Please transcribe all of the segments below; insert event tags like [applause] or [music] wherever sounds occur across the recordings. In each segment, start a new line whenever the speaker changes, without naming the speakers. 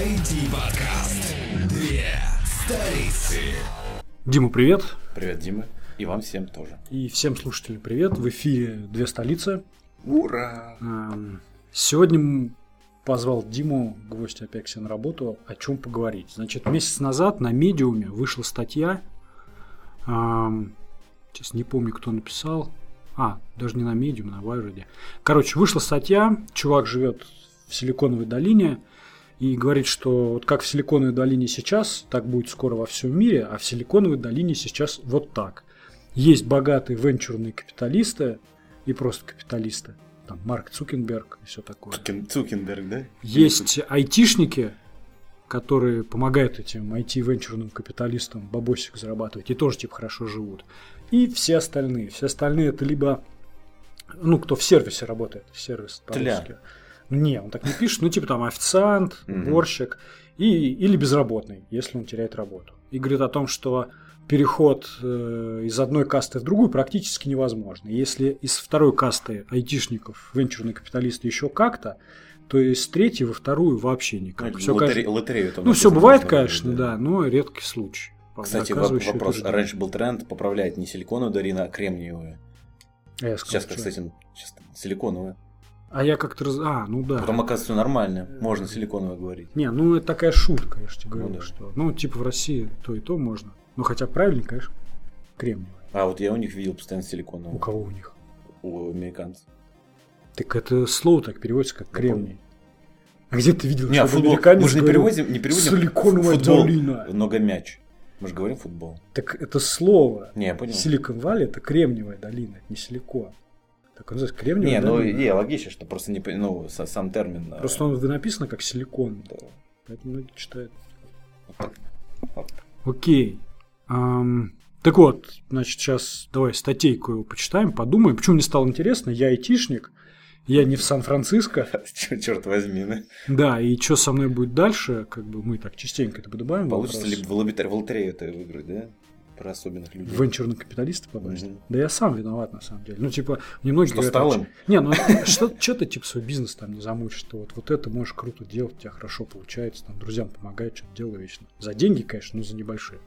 IT-подкаст. Две столицы.
Дима, привет.
Привет, Дима. И вам всем тоже.
И всем слушателям привет. В эфире «Две столицы».
Ура!
Эм, Сегодня позвал Диму, гостя опять себе на работу, о чем поговорить. Значит, месяц назад на Medium е вышла статья, эм, сейчас не помню, кто написал, а, даже не на Medium е, на Wired е. Короче, вышла статья, чувак живет в Силиконовой долине, и говорит, что вот как в Силиконовой долине сейчас, так будет скоро во всем мире, а в Силиконовой долине сейчас вот так. Есть богатые венчурные капиталисты и просто капиталисты, там Марк Цукенберг и все такое.
Цукен- Цукенберг, да?
Есть айтишники, которые помогают этим IT-венчурным капиталистам бабосик зарабатывать и тоже типа хорошо живут. И все остальные. Все остальные это либо, ну, кто в сервисе работает, сервис по-русски. Не, он так не пишет, ну, типа там официант, уборщик и, или безработный, если он теряет работу. И говорит о том, что переход э, из одной касты в другую практически невозможно. Если из второй касты айтишников венчурные капиталисты еще как-то, то из третьей во вторую вообще никак.
Ну, лотере-
кажется-
Лотерею там
ну, все бывает, конечно, да, но редкий случай.
Кстати, вопрос. Раньше был тренд поправлять не силиконовую долину, а кремниевую.
А я сказал,
Сейчас,
что?
кстати, сейчас силиконовая.
А я как-то раз... А, ну да.
Потом, оказывается, нормально. Можно силиконовая говорить.
Не, ну это такая шутка, я же тебе говорю,
Ну да.
что... Ну, типа в России то и то можно. Ну, хотя правильно, конечно, кремниевая.
А вот я у них видел постоянно силиконовую.
У кого у них?
У американцев.
Так это слово так переводится, как кремний. А где ты видел,
Не,
чтобы
футбол.
американец
Мы же не переводим, не переводим
«Силиконовая
футбол.
долина».
Много мяч. Мы же говорим футбол.
Так это слово.
Не, я понял.
Силикон Валли это кремниевая долина, не силикон. Так он называется кремниевая
Не, ну
долина.
не, логично, что просто не, ну, са- сам термин.
Просто он написано как силикон.
да.
Поэтому многие читают. Окей. Ам, так вот, значит, сейчас давай статейку его почитаем, подумаем. Почему мне стало интересно? Я айтишник, я не в Сан-Франциско. [laughs]
Черт возьми, да?
Да, и что со мной будет дальше, как бы мы так частенько это добавим.
Получится
вопрос.
ли в лотерею, в лотерею это выиграть, да? Про особенных людей.
Венчурные капиталисты попасть.
Мгм.
Да я сам виноват, на самом деле. Ну, типа, мне многие
Что
говорят,
стал
«А
им?
Не, ну [laughs] что, что ты типа свой бизнес там не замучишь, что вот, вот это можешь круто делать, у тебя хорошо получается, там друзьям помогает, что-то делаю вечно. За деньги, конечно, но за небольшие.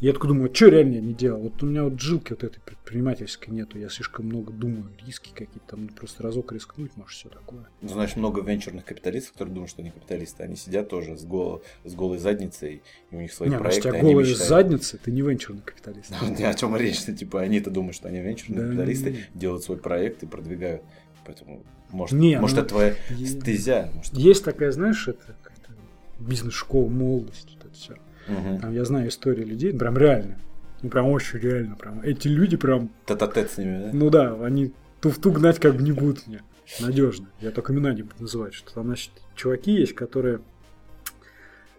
Я такой думаю, что реально я не делал? Вот у меня вот жилки вот этой предпринимательской нету, я слишком много думаю, риски какие-то, там просто разок рискнуть, может, все такое.
Ну, знаешь, много венчурных капиталистов, которые думают, что они капиталисты. Они сидят тоже с, гол- с голой задницей, и у них свои
не, ну, если у
проекты,
тебя голая
мечтают.
задница, ты не венчурный капиталист. [laughs]
Ну, О чем речь? Типа, они-то думают, что они венчурные капиталисты, делают свой проект и продвигают. Поэтому, может,
Не,
может
ну,
это твоя стезя. Может...
Есть такая, знаешь, это бизнес-школа, молодость, вот это все.
Мгм.
Там я знаю истории людей, прям реально. Ну, прям очень реально. Прям. Эти люди прям,
Тет-а-тет с ними, да?
ну да, они туфту гнать как бы не будут мне. Надежно. Я только имена не буду называть. Что там, значит, чуваки есть, которые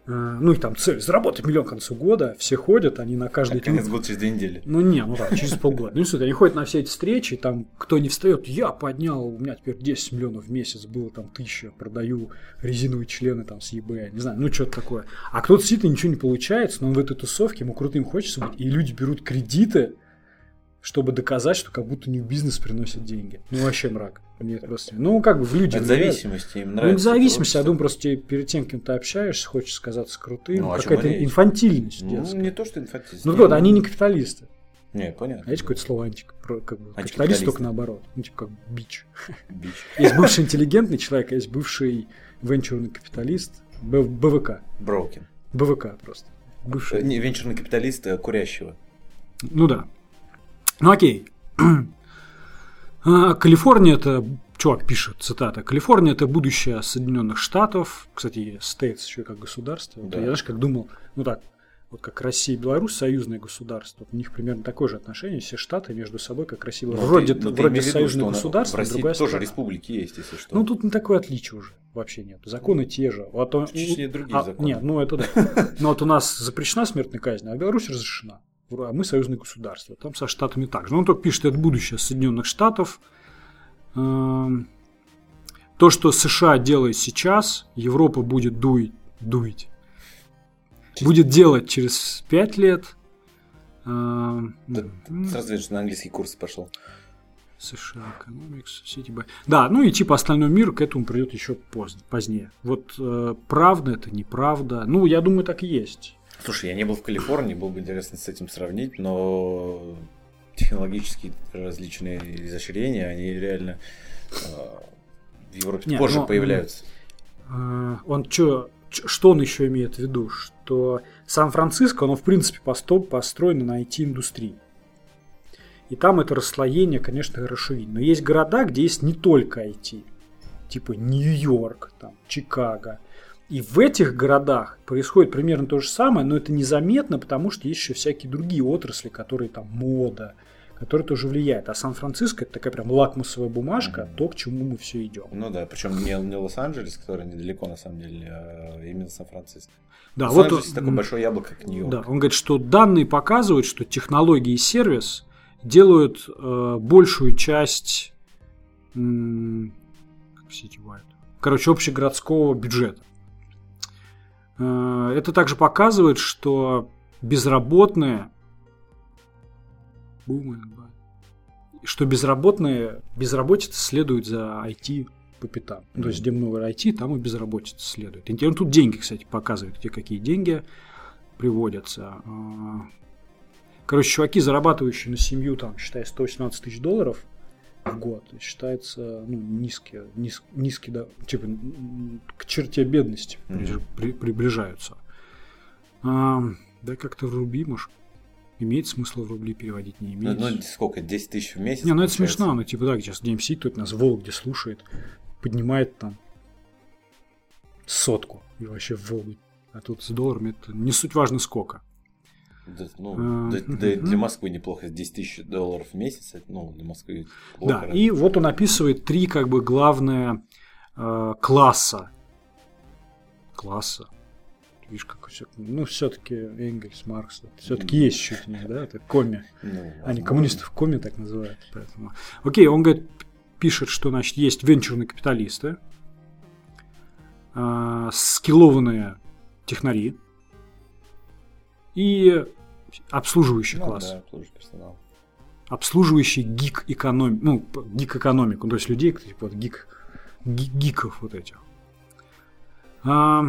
ну, и там цель заработать миллион к концу года, все ходят, они на каждый эти
Конец года через две недели.
ну не, ну так, через полгода. Ну суть, они ходят на все эти встречи, там кто не встает, я поднял, у меня теперь 10 миллионов в месяц, было там тысяча, продаю резиновые члены там с eBay, не знаю, ну что-то такое. А кто-то сидит и ничего не получается, но он в этой тусовке, ему крутым хочется быть, и люди берут кредиты, чтобы доказать, что как будто у них бизнес приносит деньги. Ну вообще мрак. Мне просто... Ну как бы в люди...
От зависимости им
Ну,
нравится.
не зависимости, я думаю, просто тебе перед тем, кем ты общаешься, хочешь казаться крутым,
Ну, чем
какая-то инфантильность
Ну,
детская.
не то, что инфантильность.
Ну вот, они не капиталисты.
Не, понятно.
А есть какое-то слово анти, про, как бы, капиталист только наоборот. Ну, типа как бич.
Бич. [laughs]
Есть бывший интеллигентный человек, а есть бывший венчурный капиталист. БВК.
Броукен.
БВК просто. Бывший.
Не, венчурный капиталист э, курящего.
Ну да. Ну окей. [clears throat] А, Калифорния это, чувак пишет, цитата, Калифорния это будущее Соединенных Штатов, кстати, States еще как государство.
Да.
Я знаешь, как думал, ну так, вот как Россия и Беларусь союзные государства, у них примерно такое же отношение, все штаты между собой, как Россия. и
Ну,
Беларусь. вроде
ты- ну, ты
вроде
виду,
союзное
на-
государство,
В России
другая
тоже
страна.
республики есть, если что.
Ну, тут не такое отличие уже вообще нет. Законы те же. Вот
В Чечне другие
а,
законы.
Нет, ну это да. Но вот у нас запрещена смертная казнь, а в Беларуси разрешена. А мы союзное государство. Там со штатами так же. Ну, он только пишет, это будущее Соединенных Штатов. Эм, То, что США делает сейчас, Европа будет дуить, дуить. Будет делать через 5 лет, А,
Да,
м,
Сразу видишь, на английский курс пошел.
США Economics, Citibank. Да, ну и типа остальной мир к этому придет еще поздно, позднее. Вот э, правда это, неправда. Ну, я думаю, так и есть.
Слушай, я не был в Калифорнии, было бы интересно с этим сравнить, но технологические различные изощрения, они реально э, в Европе
Не,
позже
но-
появляются.
А, Он чё, чё- что он еще имеет в виду? Что Сан-Франциско, оно в принципе построено на IT-индустрии. И там это расслоение, конечно, хорошо видно. Но есть города, где есть не только IT. Типа Нью-Йорк, там, Чикаго. И в этих городах происходит примерно то же самое, но это незаметно, потому что есть еще всякие другие отрасли, которые там мода, которые тоже влияют. А Сан-Франциско это такая прям лакмусовая бумажка,
Мгм.
то, к чему мы все идем.
Ну да, причем не, не Лос-Анджелес, который недалеко на самом деле, а именно Сан-Франциско.
Да, вот
Лос-Анджелес такое большое яблоко, как Нью-Йорк.
Да, он говорит, что данные показывают, что технологии и сервис делают э, большую часть м, как citywide, короче, общегородского бюджета. Э, это также показывает, что безработные что безработные безработица следует за IT по пятам. Ну, То есть, где много IT, там и безработица следует. Интересно, тут деньги, кстати, показывают, где какие деньги приводятся. А, Короче, чуваки, зарабатывающие на семью, там, считай, 118 тысяч долларов в год, считается ну, низкий, низ- низкий, да, типа к черте бедности
Мгм.
при- приближаются. А, да как-то в рубли, может, имеет смысл в рубли переводить, не
Ну,
имеет.
ну, сколько, 10 тысяч в месяц?
Не, ну это
получается?
смешно, ну типа да, сейчас где сидит, тут нас в Вологде слушает, поднимает там сотку и вообще в Волгу. А тут с долларами это не суть важно сколько.
Да, ну,
А, мгм.
да для Москвы неплохо, 10 тысяч долларов в месяц, это, ну, для Москвы плохо.
да, и вот он описывает три как бы главные э, класса. Класса. Видишь, как все, ну все-таки Энгельс, Маркс, все-таки есть чуть не, да, это коми.
Ну,
Они
возможно.
коммунистов коми так называют. Поэтому. Окей, он говорит, пишет, что значит есть венчурные капиталисты, а, скиллованные технари и обслуживающий
Ну,
класс.
да, обслуживающий персонал.
Обслуживающий гик экономику, ну, гик экономику, то есть людей, типа вот гик, ги- гиков вот этих. А,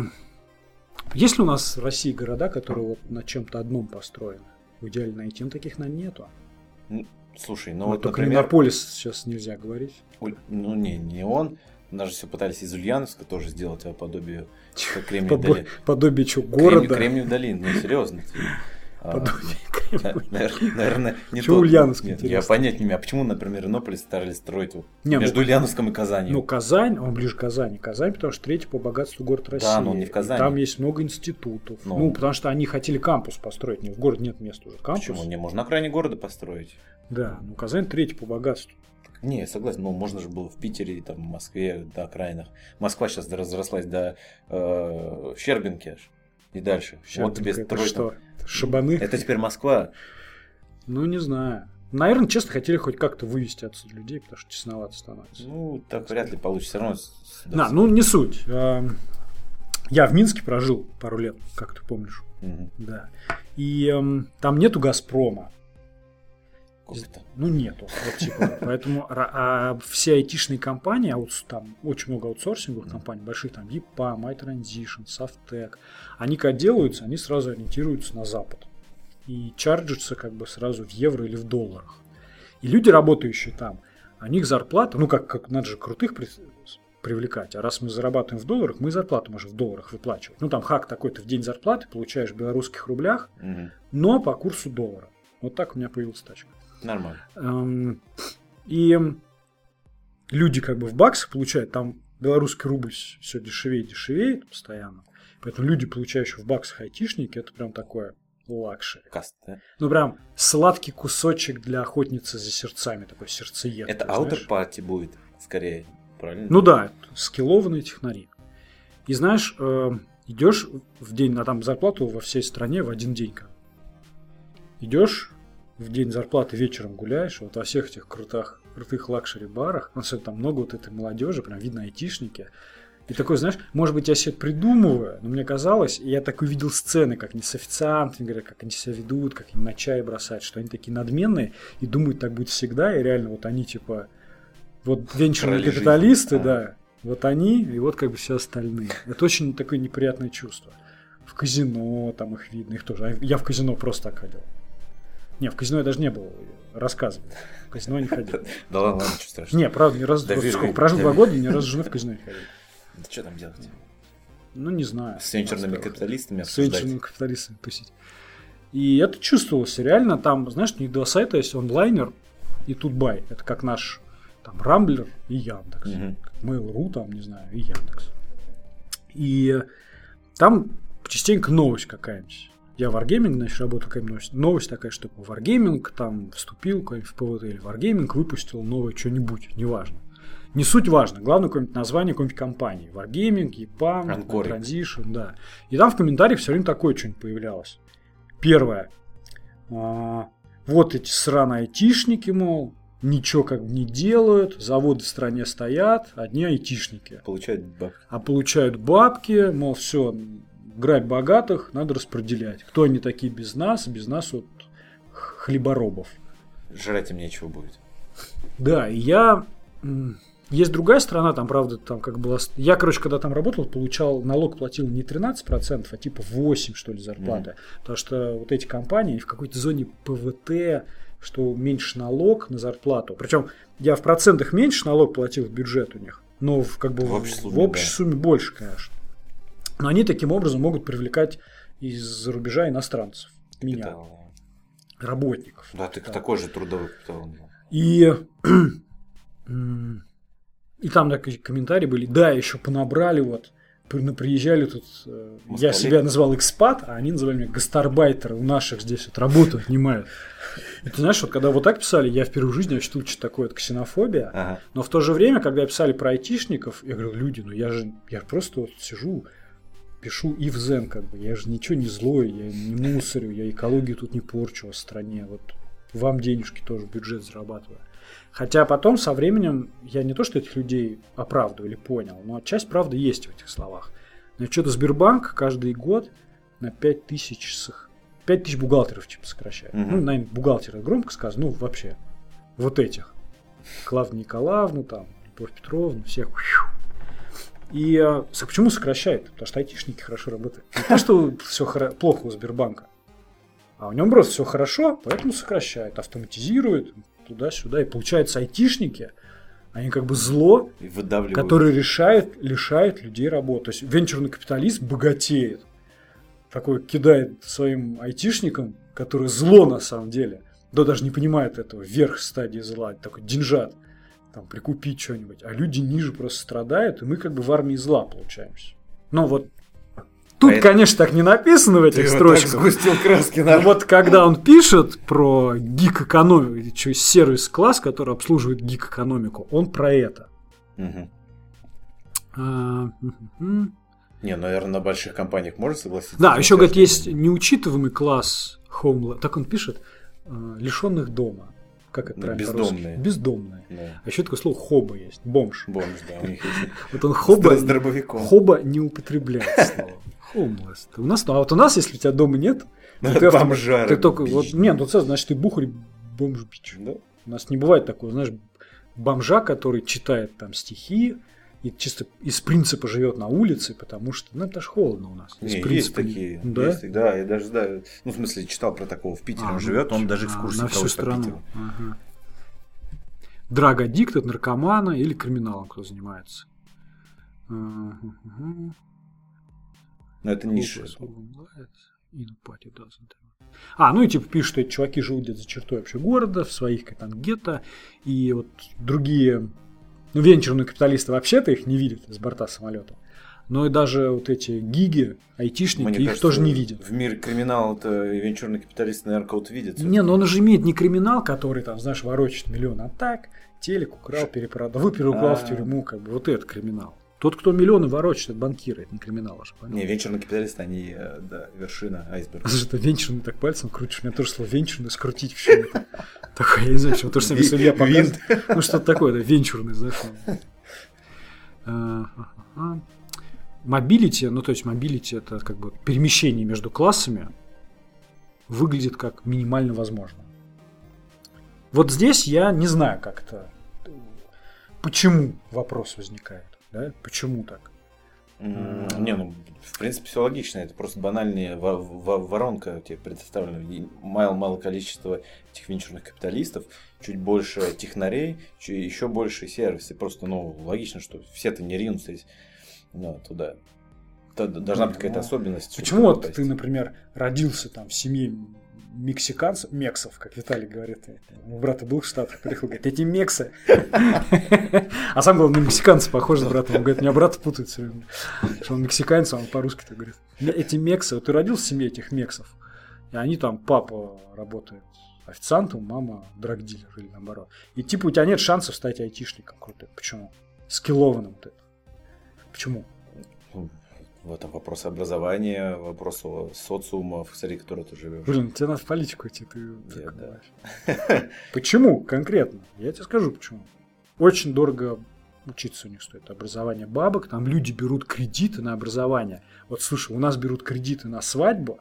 есть ли у нас в России города, которые вот на чем-то одном построены? В идеале найти, но таких, наверное, нету.
Слушай, ну
Вот
вот,
только
например,
Минополис сейчас нельзя говорить.
Ну не, не он, даже все пытались из Ульяновска тоже сделать а подобие как Кремниевой долины.
Подобие
Кремни-
города?
Кремниевой долины, ну серьезно. А,
Подобие [laughs]
Наверное, не
Чего. Ульяновск,
Нет, Я понять не имею, а почему, например, Иннополис старались строить
ну-
между Ульяновском и Казанью?
Ну, Казань, он ближе к Казани. Казань, потому что третий по богатству город России.
Да, но не в Казани.
Там есть много институтов.
Ну.
Ну, потому что они хотели кампус построить. Не, в городе нет места уже. Кампус.
Почему? Не, можно на окраине города построить.
Да, ну Казань третий по богатству.
Не, я согласен, ну можно же было в Питере, там, в Москве, до окраинах. Москва сейчас разрослась до э, Щербинки. И дальше. вот тебе
Щербинка это
строй
что? Шабаны?
Это теперь Москва.
Ну, не знаю. Наверное, честно, хотели хоть как-то вывести отсюда людей, потому что тесновато становится.
Ну, так вряд ли получится. Все равно.
Да, ну не суть. Эм, Я в Минске прожил пару лет, как ты помнишь.
Мгм.
Да. И эм, там нету Газпрома.
Сколько-то.
Ну, нету. Вот, типа, поэтому ра- а все айтишные компании, аутс- там очень много аутсорсинговых компаний, больших, там, EPAM, iTransition, Softec, они как делаются, они сразу ориентируются на Запад. И чарджатся как бы сразу в евро или в долларах. И люди, работающие там, у них зарплата, ну, как, как надо же крутых при- привлекать, а раз мы зарабатываем в долларах, мы зарплату можем в долларах выплачивать. Ну, там хак такой, ты в день зарплаты получаешь в белорусских рублях,
Мгм.
но по курсу доллара. Вот так у меня появилась тачка.
Нормально.
Эм, И люди как бы в баксах получают, там белорусский рубль все дешевее и дешевеет постоянно. Поэтому люди, получающие в баксах айтишники, это прям такое luxury.
Каст, да?
Ну, прям сладкий кусочек для охотницы за сердцами, такой сердцеед.
Это after party будет, скорее. Правильно?
Ну да, скиллованные технари. И знаешь, э, идешь в день, а там зарплату во всей стране в один день. Идешь в день зарплаты вечером гуляешь, вот во всех этих крутых, крутых luxury барах, ну, особенно там много вот этой молодежи, прям видно айтишники, И такой, знаешь, может быть, я себе придумываю, но мне казалось, я так увидел сцены, как они с официантами говорят, как они себя ведут, как они на чай бросают, что они такие надменные и думают, так будет всегда, и реально вот они типа, вот венчурные капиталисты,
жизни.
да, вот они, и вот как бы все остальные. Это очень такое неприятное чувство. В казино там их видно, их тоже. А Я в казино просто так ходил. Не, в казино я даже не был, рассказывал. В казино не ходил. [laughs]
Да ладно, ладно, ничего страшного.
Не, правда, ни разу, сколько, прожил два [laughs] года, ни разу с женой в казино не ходил.
Да что там делать?
Ну, не знаю.
С венчурными капиталистами
С
обсуждать.
венчурными капиталистами тусить. И это чувствовалось реально. Там, знаешь, них два сайта есть онлайнер и Тутбай. Это как наш там Рамблер и Яндекс.
Мгм.
Mail.ru, там, не знаю, и Яндекс. И там частенько новость какая-нибудь. Я Wargaming, значит, работаю какая-нибудь новость. Новость такая, что Wargaming там вступил какой-нибудь в ПВТ, или Wargaming выпустил новое что-нибудь, неважно. Не суть важно, главное какое-нибудь название какой-нибудь компании. Wargaming, EPAM. Transition, да. И там в комментариях все время такое что-нибудь появлялось. Первое. А, вот эти сраные айтишники, мол, ничего как бы не делают, заводы в стране стоят, одни айтишники.
Получает бабки.
А получают бабки, мол, все, грабь богатых надо распределять. Кто они такие без нас? Без нас вот хлеборобов.
Жрать им нечего будет.
Да, и я... Есть другая страна, там, правда, там как было... Я, короче, когда там работал, получал, налог платил не 13%, а типа 8, что ли, зарплаты. Потому что вот эти компании в какой-то зоне ПВТ, что меньше налог на зарплату. Причем я в процентах меньше налог платил в бюджет у них, но в, как бы
В общей сумме,
в общей
да.
сумме больше, конечно. Но они таким образом могут привлекать из-за рубежа иностранцев. Меня,
Капитал.
работников.
Да, ты
Да.
такой же трудовой капитал.
И, [clears throat] и там такие комментарии были, да, еще понабрали вот, на- приезжали тут, э, я себя называл экспат, а они называли меня гастарбайтеры, у наших здесь вот работу отнимают. И ты знаешь, вот когда вот так писали, я впервые в жизни ощутил, что такое вот ксенофобия,
Ага.
но в то же время, когда писали про айтишников, я говорю, люди, ну я же, я просто вот сижу, пишу и в зен, как бы, я же ничего не злой, я не мусорю, я экологию тут не порчу в стране, вот вам денежки тоже, бюджет зарабатываю. Хотя потом со временем я не то, что этих людей оправдываю или понял, но часть правды есть в этих словах. Значит, что-то Сбербанк каждый год на 5 тысяч, сох- 5 тысяч бухгалтеров типа сокращает.
Мгм.
Ну, наверное, бухгалтеры громко сказано, ну, вообще, вот этих. Клавдию Николаевну, там, Любовь Петровну, всех. И с- почему сокращает? Потому что айтишники хорошо работают. Не то, что все плохо у Сбербанка, а у него просто все хорошо, поэтому сокращает, автоматизирует туда-сюда. И получается, айтишники, они как бы зло, который решает, лишает людей работы. То есть венчурный капиталист богатеет. Такой кидает своим айтишникам, которые зло на самом деле. Да даже не понимает этого. Верх стадии зла. Такой деньжат. Там прикупить что-нибудь. А люди ниже просто страдают, и мы как бы в армии зла получаемся. Ну вот тут,
А это-
конечно, так не написано в
Ты
этих
вот
строчках.
так сгустил краски
Но
на
вот когда он пишет про гик-экономику, сервис-класс, который обслуживает гик-экономику, он про это. А.
Не, наверное, на больших компаниях можно согласиться.
Да, еще, говорит, есть неучитываемый класс homeless, так он пишет, э, лишенных дома. Как это
Ну,
правильно
бездомные.
Бездомные.
Да.
А еще такое слово хоба есть, бомж.
Бомж, да, у них [laughs] есть.
Вот он хоба,
С дробовиком.
хоба не употребляет [laughs] слово. Homeless. У нас, а вот у нас, если у тебя дома нет,
Ну,
ты,
бомжара,
ты только, вот, нет, ну, это значит, ты бухарь, бомж, бич.
Да.
У нас не бывает такого, знаешь, бомжа, который читает там стихи и чисто из принципа живет на улице, потому что, ну, это ж холодно у нас. Из
Не, есть
принципа не-
такие.
Да?
Есть, да, я даже знаю. Ну, в смысле, читал про такого в Питере.
А,
он
ну,
живет, он даже
а,
экскурсии
на всю
проводит по
страну. Ага. Драгодикт от наркомана или криминалом кто занимается.
Но это ниша.
На. А, ну и типа пишут, что эти чуваки живут где-то за чертой вообще города, в своих там гетто, и вот другие, ну, венчурные капиталисты вообще-то их не видят с борта самолета. Но и даже вот эти гиги, айтишники,
Мне
их
кажется,
тоже не видят.
В мире криминала-то и венчурный капиталист, наверное, кого-то видит.
Не, но он же имеет не криминал, который там, знаешь, ворочит миллион, а так, телек украл, перепродал, выпил, уклал в
А.
тюрьму, как бы, вот это криминал. Тот, кто миллионы ворочит, это банкиры, это не криминал аж?
Не, венчурные капиталисты, они, э, да, вершина айсберга.
Слушай, это венчурный так пальцем крутишь. У меня тоже слово венчурный скрутить вообще. Такое, я не знаю, почему. То если я показываю. Ну, что-то такое, да, венчурный, знаешь. ну. Mobility, ну то есть mobility это как бы перемещение между классами, выглядит как минимально возможно. Вот здесь я не знаю, как это. Почему вопрос возникает? Да? Почему так?
Не, ну, в принципе, все логично. Это просто банальная воронка тебе предоставлена. Мало, мало количество этих венчурных капиталистов, чуть больше технарей, еще больше сервисы. Просто, ну, логично, что все-то не ринутся ну, туда. Должна быть какая-то особенность.
Почему вот ты, например, родился там в семье мексиканцев, мексов, как Виталий говорит. У брата был в Штатах, приехал, говорит, эти мексы. А сам был на мексиканца похож с братом. Он говорит, меня брат путает все. Что он мексиканец, а он по-русски-то говорит. Эти мексы, вот ты родился в семье этих мексов, и они там, папа работает официантом, мама драгдилер или наоборот. И типа у тебя нет шансов стать айтишником круто. Почему? Скиллованным это. Почему?
В этом вопрос образования, вопрос социума, среди которого ты живешь.
Блин, тебе надо в политику идти, ты Нет, да. Почему конкретно? Я тебе скажу почему. Очень дорого учиться у них стоит. Образование бабок, там люди берут кредиты на образование. Вот слушай, у нас берут кредиты на свадьбу,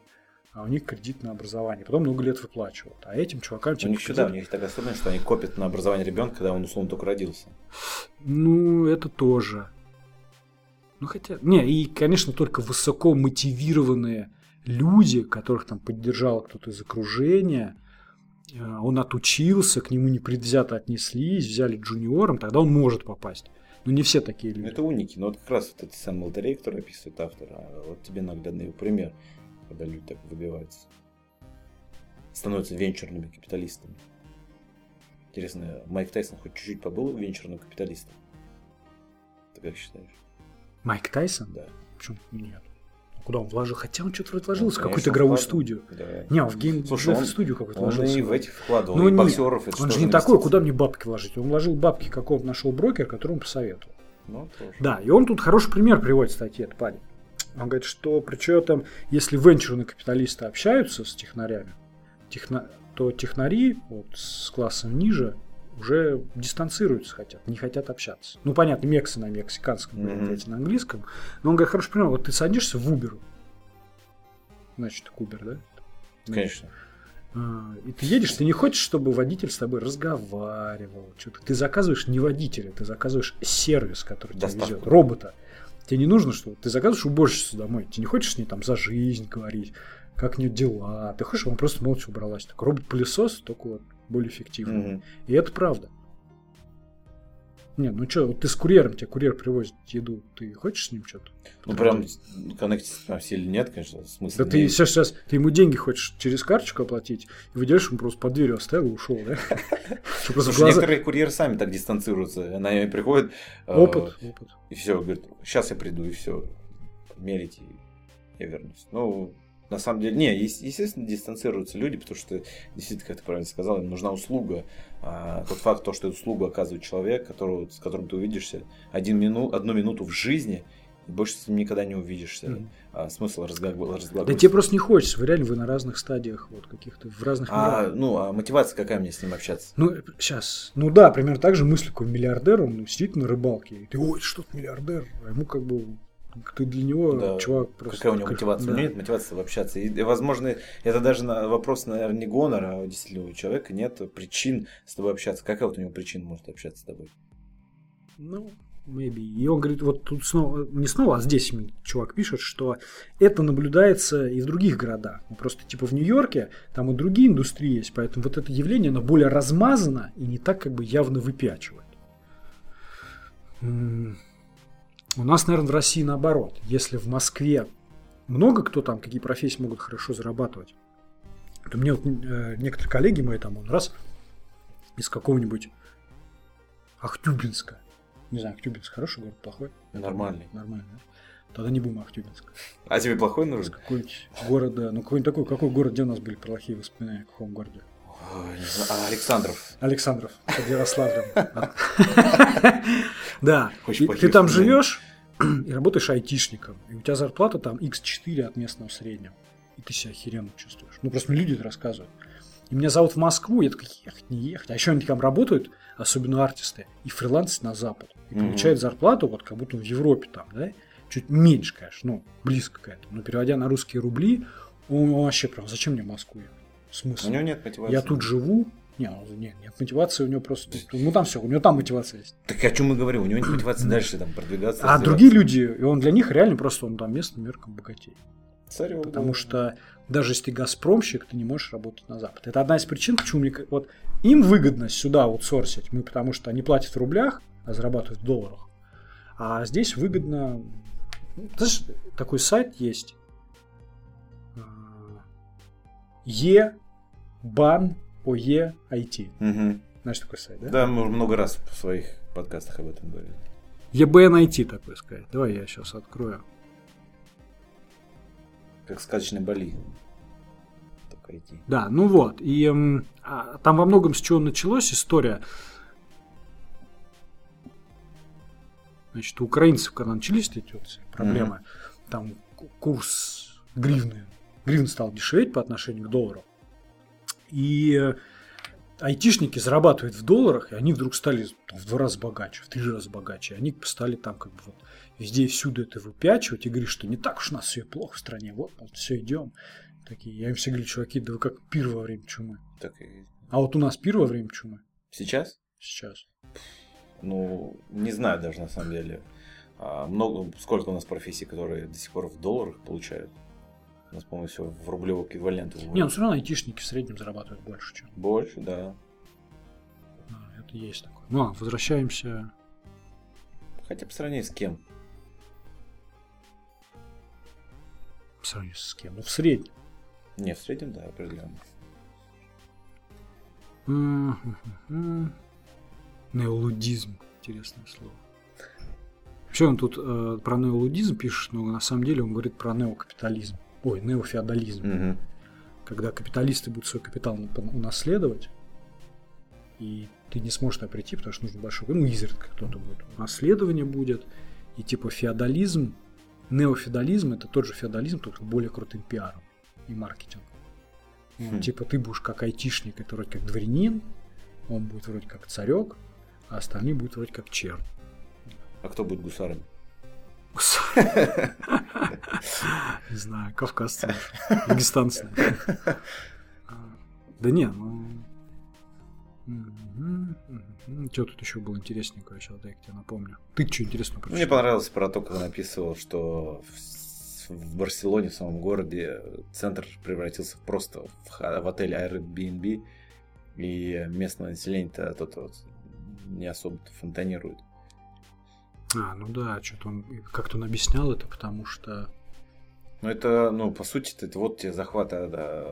а у них кредит на образование. Потом много лет выплачивают. А этим чувакам...
У них сюда, у них такая особенность, что они копят на образование ребенка, когда он условно только родился.
Ну, это тоже. Ну хотя, не, и, конечно, только высоко мотивированные люди, которых там поддержал кто-то из окружения, э, он отучился, к нему непредвзято отнеслись, взяли джуниором, тогда он может попасть. Но не все такие люди.
Это уники. Но вот как раз вот этот самый lottery, который описывает автор, а вот тебе наглядный пример, когда люди так выбиваются. Становятся венчурными капиталистами. Интересно, Майк Тайсон хоть чуть-чуть побыл венчурным капиталистом? Ты как считаешь?
Майк Тайсон?
Да.
Почему нет? Куда он вложил? Хотя он что-то вроде вложил в какую-то игровую студию. Да. Не, он в game Слушай, он, студию какую-то
вложил. Он и в этих вкладывал,
ну,
и боксеров.
Он же не такой, куда мне бабки вложить. Он вложил бабки, какого-то нашел брокер, который он посоветовал.
Ну, тоже.
Да, и он тут хороший пример приводит в статье, этот парень. Он говорит, что при этом, если венчурные капиталисты общаются с технарями, техно, то технари вот, с классом ниже уже дистанцируются хотят, не хотят общаться. Ну, понятно, мексы на мексиканском, mm-hmm. на английском. Но он говорит, хорошо, пример, вот ты садишься в Uber, значит, Uber, да?
Конечно.
А, и ты едешь, ты не хочешь, чтобы водитель с тобой разговаривал. Что-то. Ты заказываешь не водителя, ты заказываешь сервис, который Доставку. тебя везет, робота. Тебе не нужно, что ты заказываешь уборщицу домой. Ты не хочешь с ней там за жизнь говорить, как у нее дела. Ты хочешь, чтобы она просто молча убралась. Так робот-пылесос, только вот более эффективно. Mm-hmm. И это правда. Не, ну что, вот ты с курьером, тебе курьер привозит еду, ты хочешь с ним что-то?
Ну, прям коннектиться там сильно нет, конечно, смысла
Да ты сейчас, сейчас, ты ему деньги хочешь через карточку оплатить, и выделяешь ему просто под дверью оставил и ушел, да?
Слушай, некоторые курьеры сами так дистанцируются, она приходит...
Э, опыт, опыт.
И все, говорит, сейчас я приду, и все, мерите, я вернусь. Ну, на самом деле, не, естественно, дистанцируются люди, потому что, действительно, как ты правильно сказал, им нужна услуга. А тот факт, то, что эту услугу оказывает человек, которого, с которым ты увидишься один мину, одну минуту в жизни, и больше с ним никогда не увидишься. Mm-hmm. А, смысл разглагольствовать.
Да тебе просто не хочется, вы реально вы на разных стадиях, вот каких-то, в разных
а, мирах. Ну, а мотивация какая мне с ним общаться?
Ну, сейчас, ну да, примерно так же мысль, какой миллиардер, он сидит на рыбалке, и ты, ой, что то миллиардер, а ему как бы ты для него да. чувак
просто... Какая у него мотивация? Да. У него нет мотивации общаться. И, возможно, это даже на вопрос, наверное, не гонора, а действительно у человека нет причин с тобой общаться. Какая вот у него причина может общаться с тобой?
Ну, maybe. И он говорит, вот тут снова, не снова, а здесь чувак пишет, что это наблюдается и в других городах. Ну, просто типа в Нью-Йорке там и другие индустрии есть, поэтому вот это явление, оно более размазано и не так как бы явно выпячивает. У нас, наверное, в России наоборот. Если в Москве много кто там, какие профессии могут хорошо зарабатывать, то мне вот э, некоторые коллеги мои там, он раз из какого-нибудь Ахтюбинска. Не знаю, Ахтюбинск хороший город, плохой?
Нормальный.
Нормальный, да? Тогда не будем Ахтюбинск.
А тебе плохой нужен?
Какой-нибудь город, да. Ну, какой-нибудь такой, какой город, где у нас были плохие воспоминания, в каком городе?
А Александров.
Александров, под Ярославлем. [laughs] Да, ты там живешь и работаешь айтишником, и у тебя зарплата там x4 от местного среднего. И ты себя охеренно чувствуешь. Ну, просто люди это рассказывают. И меня зовут в Москву, я такой, ехать, не ехать. А еще они там работают, особенно артисты, и фрилансят на Запад. И получают зарплату, вот как будто в Европе там, да? Чуть меньше, конечно, ну, близко к этому. Но переводя на русские рубли, он, он вообще прям, зачем мне в Москву ехать? Смысл?
У него нет мотивации.
Я тут живу. Не, он- нет, нет, мотивации у него просто... Ну там все, у него там мотивация есть.
Так о чем мы говорим? У него нет мотивации дальше там продвигаться.
А другие люди, и он для них реально просто он там местным меркам богатей.
Царев,
Потому
да.
что даже если ты газпромщик, ты не можешь работать на Запад. Это одна из причин, почему мне вот им выгодно сюда аутсорсить, мы, потому что они платят в рублях, а зарабатывают в долларах. А здесь выгодно... ну, Знаешь, такой сайт есть. А, Е бан ОЕ IT.
Мгм.
Знаешь такой сайт, да?
Да, мы уже много раз в своих подкастах об этом говорили.
ЕБН IT такой сказать. Давай я сейчас открою.
Как сказочный Бали. Только идти.
Да, ну вот. И м, а, там во многом с чего началась история. Значит, у украинцев, когда начались эти вот проблемы, там ку- курс гривны, гривен стал дешеветь по отношению к доллару. И э, айтишники зарабатывают в долларах, и они вдруг стали там, в два раза богаче, в три раза богаче. Они стали там как бы вот везде и всюду это выпячивать и говорить, что не так уж у нас все плохо в стране, вот, все идем. Такие, я им все говорю, чуваки, да вы как пир во время чумы.
Так и
А вот у нас пир во время чумы
сейчас?
сейчас.
Ну, не знаю даже на самом деле. А, много, сколько у нас профессий, которые до сих пор в долларах получают. У нас, по-моему, все в рублевом эквиваленте.
Не, ну все равно айтишники в среднем зарабатывают больше, чем.
Больше, да.
А, это есть такое. Ну, а, возвращаемся.
Хотя по сравнению с кем?
В сравнении с кем? Ну, в среднем.
Не, в среднем, да, определенно.
Неолудизм. Интересное слово. Вообще он тут э, про неолудизм пишет, но на самом деле он говорит про неокапитализм. Ой, неофеодализм.
Мгм.
Когда капиталисты будут свой капитал унаследовать, и ты не сможешь туда прийти, потому что нужно большой... Ну, изредка кто-то будет. Наследование будет. И типа феодализм, неофеодализм это тот же феодализм, только более крутым пиаром и маркетингом. Ну,
Хм.
Типа ты будешь как айтишник, это вроде как дворянин, он будет вроде как царек, а остальные будут вроде как чернь.
А кто будет гусаром?
Не знаю, кавказцы, дагестанцы. Да не, ну... Что тут еще было интересненькое, сейчас дай я тебе напомню. Ты что интересного
Мне
прочитал?
понравилось про то, как он описывал, что в, Барселоне, в самом городе, центр превратился просто в, в отель Airbnb, и местное население-то тут вот не особо фонтанирует.
А, ну да, что-то он как-то он объяснял это, потому что
Ну, это, ну, по сути, это вот тебе захват, а, да,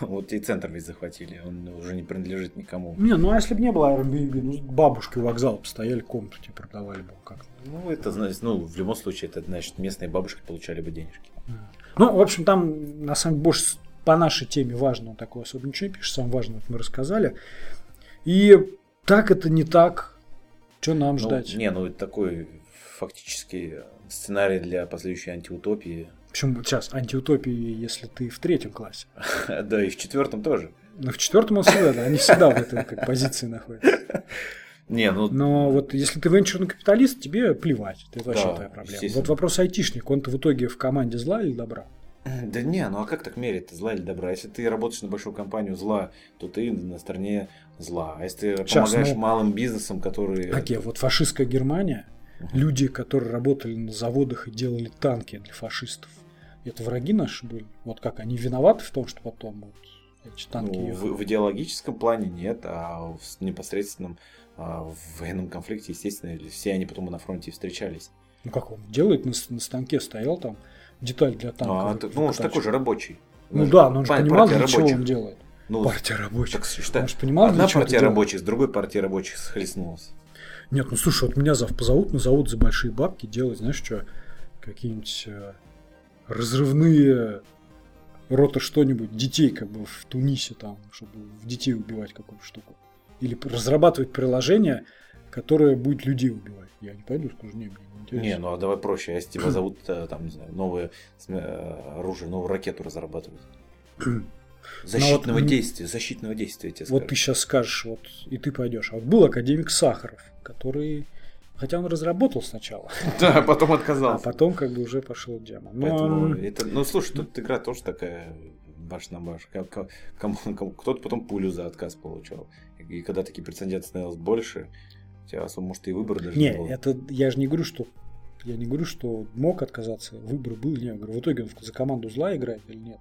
[laughs] вот тебе центр весь захватили, он уже не принадлежит никому.
Не, ну а если бы не было Airbnb, ну бабушки у вокзала постояли, комнату тебе продавали бы как
Ну, это, значит, ну, в любом случае, это, значит, местные бабушки получали бы денежки.
Ну, в общем, там, на самом деле, больше по нашей теме важно, он такой особо ничего не пишет, самое важное мы рассказали. И так это не так, что нам
Ну,
ждать?
не, ну, это такой фактически сценарий для последующей антиутопии.
Почему сейчас антиутопии, если ты в третьем классе? [laughs]
Да, и в четвертом тоже.
Но в четвертом он всегда, да, они всегда в этой как, позиции находятся. [laughs]
Не, ну,
Но вот если ты венчурный капиталист, тебе плевать, это вообще
Да,
твоя проблема. Вот вопрос айтишник, он-то в итоге в команде зла или добра? [laughs]
да не, ну а как так мерить зла или добра? Если ты работаешь на большую компанию зла, то ты на стороне зла. А если ты
Щас,
помогаешь
ну,
малым бизнесам, которые...
Окей, вот фашистская Германия, люди, которые работали на заводах и делали танки для фашистов, это враги наши были? Вот как, они виноваты в том, что потом вот эти танки
Ну, в, в идеологическом плане нет, а в непосредственном а, в военном конфликте, естественно, все они потом и на фронте и встречались.
Ну как он делает, на, на станке стоял там, деталь для танка.
Ну, а ты- ну, он же такой же рабочий.
Ну да, но он же понимал, для чего
рабочих.
он делает.
Ну,
Партия рабочих.
так считай,
Он же понимал,
одна
чего
партия рабочих с другой партией рабочих схлестнулась.
Нет, ну слушай, вот меня зав позовут на завод за большие бабки делать, знаешь что, какие-нибудь э, разрывные рота что-нибудь, детей как бы в Тунисе там, чтобы в детей убивать какую-то штуку. Или разрабатывать приложение, которое будет людей убивать. Я не пойду, скажу, не, мне не интересно.
Не, ну а давай проще, если тебя зовут, э, там, не знаю, новое э, оружие, новую ракету разрабатывать. [clears throat] Защитного
вот,
действия, защитного действия, я тебе
Вот
скажу.
ты сейчас скажешь, вот и ты пойдешь. А вот был академик Сахаров, который, хотя он разработал сначала, [laughs]
Да, а потом
а
отказался.
потом как бы уже пошел демо. Но,
Поэтому это, ну слушай, тут игра тоже такая баш на баш. [laughs] Кто-то потом пулю за отказ получал. И, когда такие прецеденты становилось больше, у тебя особо, может, и выбора даже не,
не,
было.
это я же не говорю, что я не говорю, что мог отказаться, выбор был, не, я говорю, в итоге он за команду зла играет или нет.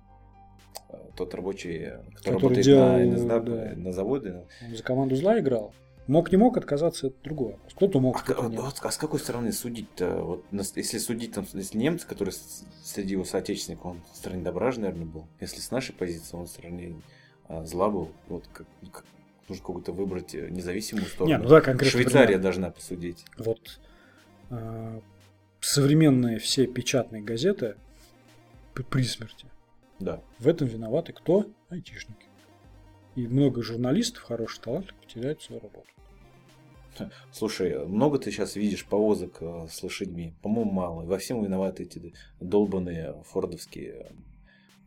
А, Тот рабочий,
Который
кто работает
делал,
на NSDAP,
да.
на заводе.
Он за команду зла играл. Мог, не мог отказаться, другое. вопрос. Кто-то мог,
А,
кто-то
ка-
нет.
а с какой стороны судить-то? Вот, если судить, там, если немец, который среди его соотечественников, он в стороне добра же, наверное, был. Если с нашей позиции, он в стороне а, зла был. Вот как, как- нужно какую-то выбрать э, независимую сторону.
Не, ну да, конкретно.
Швейцария
понимаю.
должна посудить.
Вот э, современные все печатные газеты при смерти.
Да.
В этом виноваты кто? Айтишники. И много журналистов, хороших талантов, теряют свою работу. [laughs]
Слушай, много ты сейчас видишь повозок э, с лошадьми? По-моему, мало. Во всем виноваты эти долбанные фордовские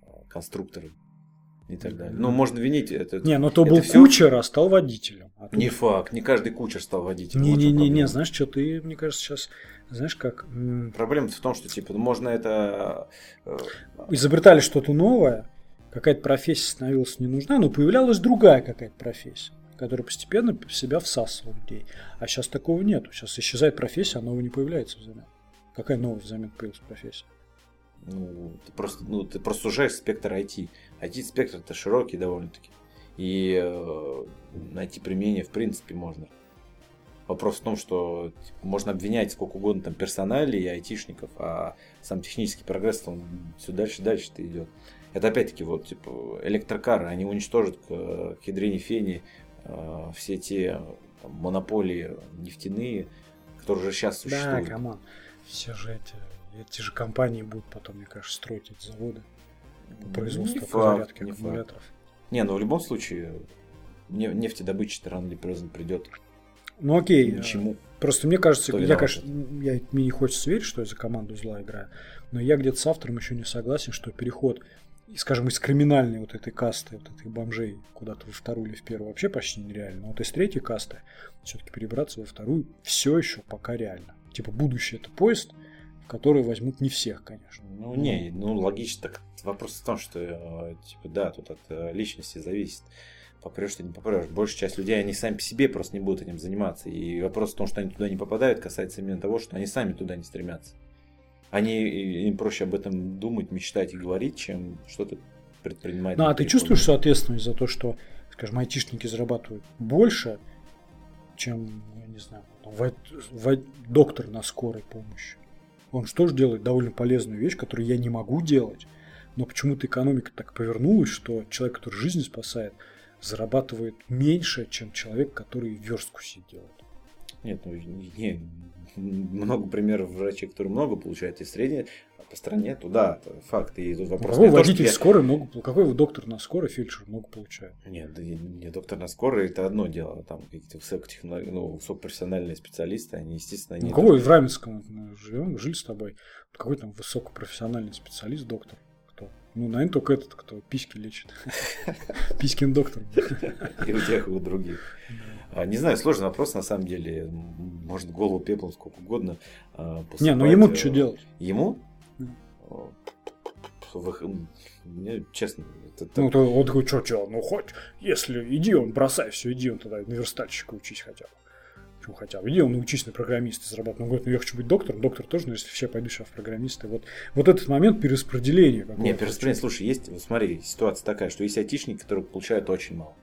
э, конструкторы и так далее. Ну, можно винить это.
Не, ну то был
всё-
кучер, а стал водителем. А тут-
Не факт, не каждый кучер стал водителем. Вот в чем
Не-не-не,
проблема.
знаешь, что ты, мне кажется, сейчас, знаешь, как
Проблема в том, что типа можно это э,
изобретали что-то новое, какая-то профессия становилась не нужна, но появлялась другая какая-то профессия, которая постепенно в себя всасывала людей. А сейчас такого нету. Сейчас исчезает профессия, а новая не появляется взамен. Какая новая взамен появилась профессия?
Ну, ты просто, ну, ты просто сужаешь спектр IT. IT-спектр это широкий довольно-таки. И э, найти применение в принципе можно. Вопрос в том, что типа, можно обвинять сколько угодно там персоналей и айтишников, а сам технический прогресс, он все дальше и дальше то идет. Это опять-таки вот типа электрокары, они уничтожат к, к ядрене фени э, все те там, монополии нефтяные, которые уже сейчас
Да,
существуют.
come on. Все же эти, эти же компании будут потом, мне кажется, строить эти заводы по
Не
производству
факт,
зарядки
не факт.
аккумуляторов.
Не, ну в любом случае не- нефтедобыча рано или поздно придет
Ну окей,
ни к чему.
Просто мне кажется, я, конечно, я, мне не хочется верить, что я за команду зла играю, но я где-то с автором еще не согласен, что переход, скажем, из криминальной вот этой касты, вот этих бомжей куда-то во вторую или в первую вообще почти нереально. Но вот из третьей касты все-таки перебраться во вторую все еще пока реально. Типа будущее это поезд, в который возьмут не всех, конечно.
Ну, не, ну логично. Так вопрос в том, что э, типа да, тут от э, личности зависит. Попрешь ты не попрешь. Большая часть людей, они сами по себе просто не будут этим заниматься. И вопрос в том, что они туда не попадают, касается именно того, что они сами туда не стремятся. Они, им проще об этом думать, мечтать и говорить, чем что-то предпринимать.
Ну, а ты чувствуешь ответственность за то, что, скажем, айтишники зарабатывают больше, чем, я не знаю, вой- вой- доктор на скорой помощи? Он же делает довольно полезную вещь, которую я не могу делать, но почему-то экономика так повернулась, что человек, который жизнь спасает, зарабатывает меньше, чем человек, который верстку делает.
Нет, ну не, много примеров врачей, которые много получают, и среднее по стране, то да, это факт. И тут вопрос
Какой
не то,
водитель
я-
скорой много, какой доктор на скорой, фельдшер много получает?
Нет, да не, не доктор на скорой это одно дело, там какие-то высокотехно... ну, высокопрофессиональные специалисты, они, естественно,
Ну,
они...
кого в Раменском мы живем, жили с тобой. Какой там высокопрофессиональный специалист, доктор? Кто? Ну, наверное, только этот, кто письки лечит. [laughs] Писькин доктор. [laughs]
и у тех, и у других. А, Не знаю, сложный вопрос, на самом деле. Может, голову пеплом сколько угодно. а,
Не, ну
посыпать,
ему
э,
что делать?
Ему? М, Мне, честно, это
Ну, то он такой, что, что, ну хоть, если иди он, бросай все, иди он тогда на верстальщика учись хотя бы. Почему хотя бы? Иди он научись на программиста зарабатывать. Он говорит, ну я хочу быть доктором, доктор тоже, но если все пойду сейчас в программисты. Вот, вот этот момент перераспределения.
Не, перераспределение, слушай, есть, вот смотри, ситуация такая, что есть айтишники, которые получают очень мало.